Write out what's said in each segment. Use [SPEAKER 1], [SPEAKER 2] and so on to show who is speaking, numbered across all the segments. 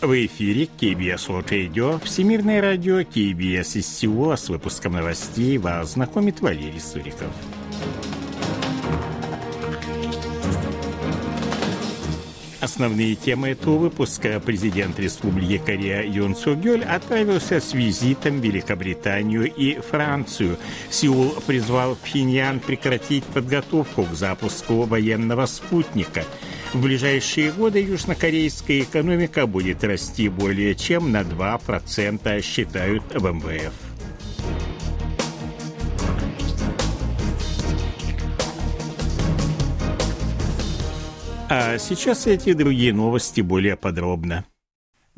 [SPEAKER 1] В эфире KBS World Radio, Всемирное радио KBS из Сеула с выпуском новостей вас знакомит Валерий Суриков. Основные темы этого выпуска. Президент Республики Корея Юн Сугёль отправился с визитом в Великобританию и Францию. Сеул призвал Пхеньян прекратить подготовку к запуску военного спутника – в ближайшие годы южнокорейская экономика будет расти более чем на 2%, считают в МВФ. А сейчас эти другие новости более подробно.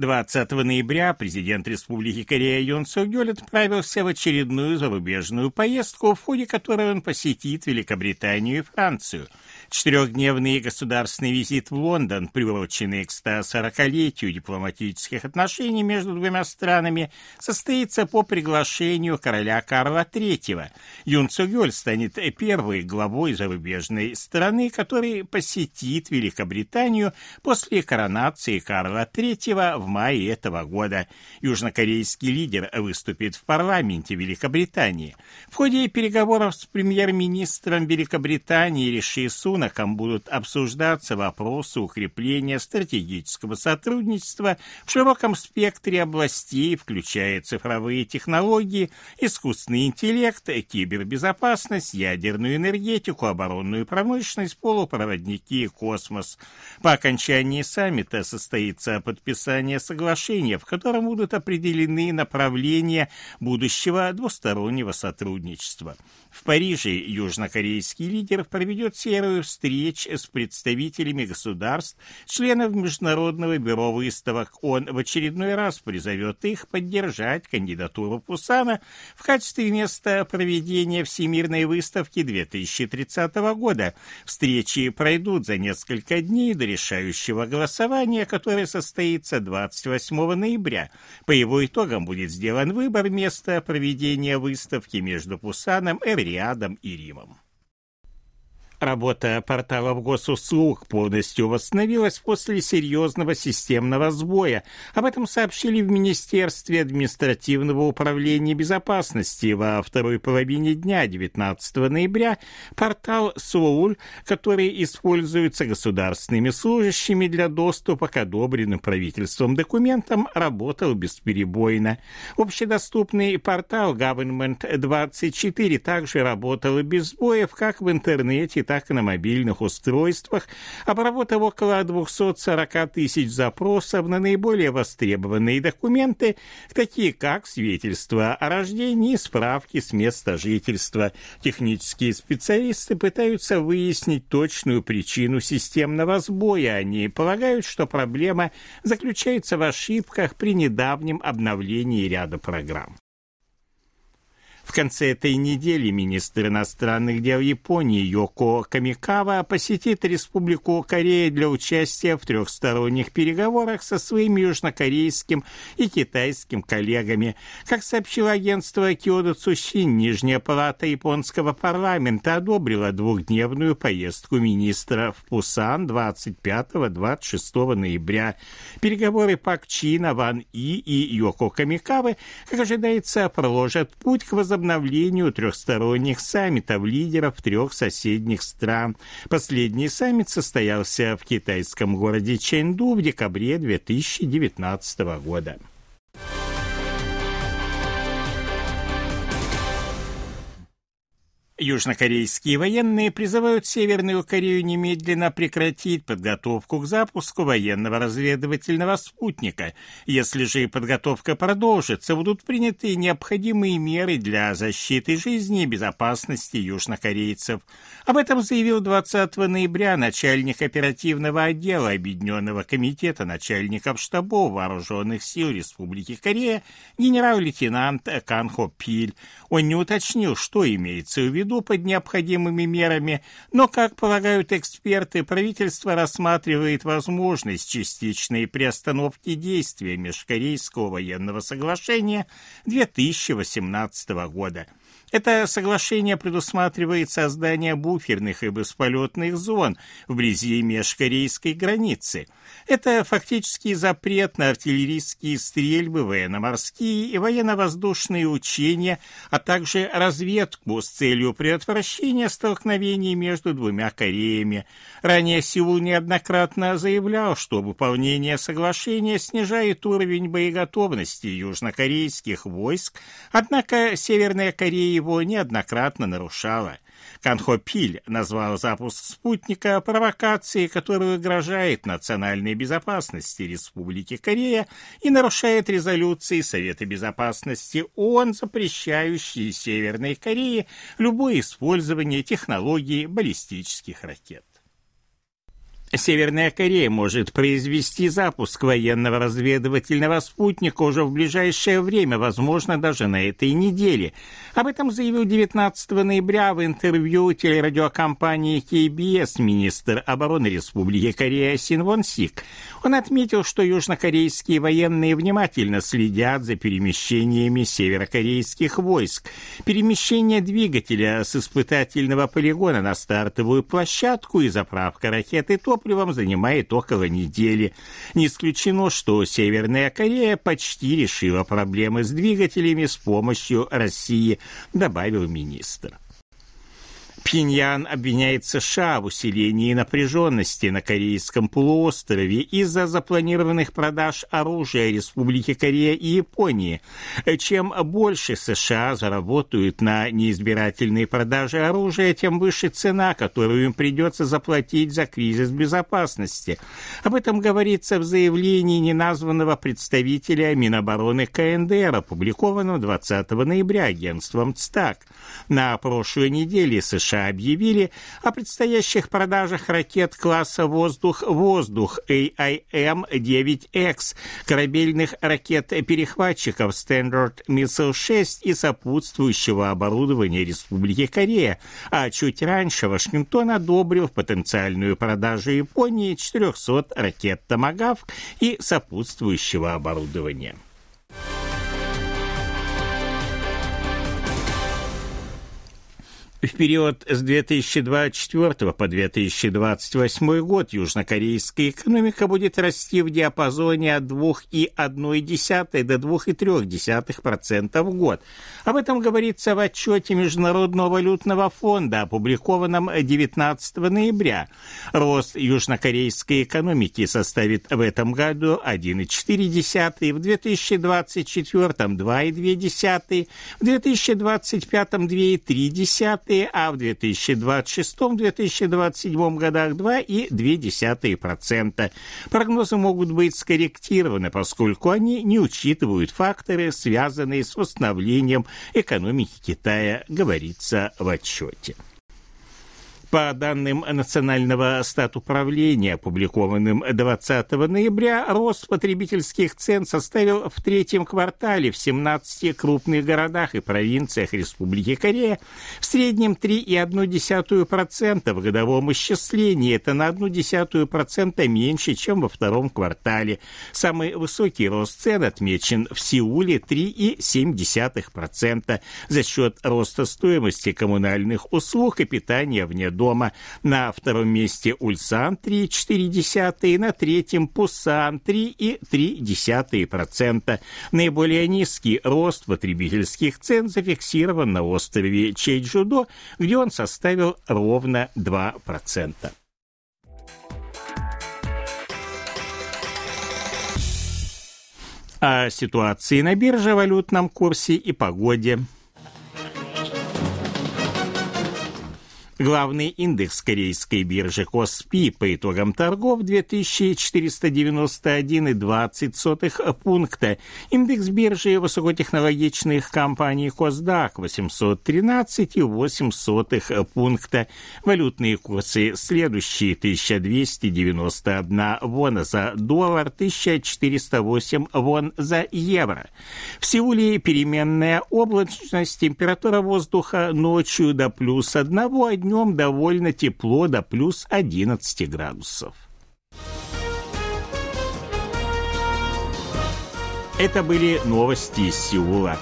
[SPEAKER 1] 20 ноября президент Республики Корея Юн Согёль отправился в очередную зарубежную поездку, в ходе которой он посетит Великобританию и Францию – Четырехдневный государственный визит в Лондон, приуроченный к 140-летию дипломатических отношений между двумя странами, состоится по приглашению короля Карла III. Юн Цугёль станет первой главой зарубежной страны, который посетит Великобританию после коронации Карла III в мае этого года. Южнокорейский лидер выступит в парламенте Великобритании. В ходе переговоров с премьер-министром Великобритании Риши Сун Сунаком будут обсуждаться вопросы укрепления стратегического сотрудничества в широком спектре областей, включая цифровые технологии, искусственный интеллект, кибербезопасность, ядерную энергетику, оборонную промышленность, полупроводники и космос. По окончании саммита состоится подписание соглашения, в котором будут определены направления будущего двустороннего сотрудничества. В Париже южнокорейский лидер проведет серию встреч с представителями государств, членов Международного бюро выставок. Он в очередной раз призовет их поддержать кандидатуру Пусана в качестве места проведения Всемирной выставки 2030 года. Встречи пройдут за несколько дней до решающего голосования, которое состоится 28 ноября. По его итогам будет сделан выбор места проведения выставки между Пусаном и Риадом и Римом. Работа порталов госуслуг полностью восстановилась после серьезного системного сбоя. Об этом сообщили в Министерстве административного управления безопасности во второй половине дня 19 ноября. Портал Соуль, который используется государственными служащими для доступа к одобренным правительством документам, работал бесперебойно. Общедоступный портал Government 24 также работал без сбоев как в интернете, так и на мобильных устройствах, обработав около 240 тысяч запросов на наиболее востребованные документы, такие как свидетельство о рождении, справки с места жительства. Технические специалисты пытаются выяснить точную причину системного сбоя. Они полагают, что проблема заключается в ошибках при недавнем обновлении ряда программ. В конце этой недели министр иностранных дел Японии Йоко Камикава посетит Республику Корея для участия в трехсторонних переговорах со своими южнокорейским и китайским коллегами. Как сообщило агентство Киодо Цусин, Нижняя палата японского парламента одобрила двухдневную поездку министра в Пусан 25-26 ноября. Переговоры Пак Чина, Ван И и Йоко Камикавы, как ожидается, проложат путь к возобновлению возобновлению трехсторонних саммитов лидеров трех соседних стран. Последний саммит состоялся в китайском городе Чэнду в декабре 2019 года. Южнокорейские военные призывают Северную Корею немедленно прекратить подготовку к запуску военного разведывательного спутника. Если же подготовка продолжится, будут приняты необходимые меры для защиты жизни и безопасности южнокорейцев. Об этом заявил 20 ноября начальник оперативного отдела Объединенного комитета начальников штабов Вооруженных сил Республики Корея генерал-лейтенант Кан Хо Пиль. Он не уточнил, что имеется в виду виду под необходимыми мерами, но, как полагают эксперты, правительство рассматривает возможность частичной приостановки действия Межкорейского военного соглашения 2018 года. Это соглашение предусматривает создание буферных и бесполетных зон вблизи межкорейской границы. Это фактически запрет на артиллерийские стрельбы, военно-морские и военно-воздушные учения, а также разведку с целью предотвращения столкновений между двумя Кореями. Ранее Сеул неоднократно заявлял, что выполнение соглашения снижает уровень боеготовности южнокорейских войск, однако Северная Корея его неоднократно нарушала. Канхо Пиль назвал запуск спутника провокацией, которая угрожает национальной безопасности Республики Корея и нарушает резолюции Совета Безопасности ООН, запрещающие Северной Корее любое использование технологий баллистических ракет. Северная Корея может произвести запуск военного разведывательного спутника уже в ближайшее время, возможно, даже на этой неделе. Об этом заявил 19 ноября в интервью телерадиокомпании KBS министр обороны Республики Корея Син Вон Сик. Он отметил, что южнокорейские военные внимательно следят за перемещениями северокорейских войск. Перемещение двигателя с испытательного полигона на стартовую площадку и заправка ракеты ТОП топливом занимает около недели. Не исключено, что Северная Корея почти решила проблемы с двигателями с помощью России, добавил министр. Пхеньян обвиняет США в усилении напряженности на Корейском полуострове из-за запланированных продаж оружия Республики Корея и Японии. Чем больше США заработают на неизбирательной продаже оружия, тем выше цена, которую им придется заплатить за кризис безопасности. Об этом говорится в заявлении неназванного представителя Минобороны КНДР, опубликованном 20 ноября агентством ЦТАК. На прошлой неделе США США объявили о предстоящих продажах ракет класса «Воздух-Воздух» AIM-9X, корабельных ракет-перехватчиков Standard Missile-6 и сопутствующего оборудования Республики Корея, а чуть раньше Вашингтон одобрил потенциальную продажу Японии 400 ракет «Томагавк» и сопутствующего оборудования. В период с 2024 по 2028 год южнокорейская экономика будет расти в диапазоне от 2,1 до 2,3% в год. Об этом говорится в отчете Международного валютного фонда, опубликованном 19 ноября. Рост южнокорейской экономики составит в этом году 1,4, в 2024 2,2, в 2025 2,3, а в 2026-2027 годах 2,2%. Прогнозы могут быть скорректированы, поскольку они не учитывают факторы, связанные с восстановлением экономики Китая, говорится в отчете. По данным Национального статуправления, опубликованным 20 ноября, рост потребительских цен составил в третьем квартале в 17 крупных городах и провинциях Республики Корея в среднем 3,1% в годовом исчислении. Это на 0,1% меньше, чем во втором квартале. Самый высокий рост цен отмечен в Сеуле 3,7% за счет роста стоимости коммунальных услуг и питания вне дома. На втором месте Ульсан 3,4, на третьем Пусан 3,3%. Наиболее низкий рост потребительских цен зафиксирован на острове Чейджудо, где он составил ровно 2%. О ситуации на бирже, валютном курсе и погоде – Главный индекс корейской биржи Коспи по итогам торгов 2491,20 пункта. Индекс биржи высокотехнологичных компаний Косдак 813,8 пункта. Валютные курсы следующие 1291 вон за доллар, 1408 вон за евро. В Сеуле переменная облачность, температура воздуха ночью до плюс 1, днем довольно тепло до плюс 11 градусов. Это были новости из Сеула.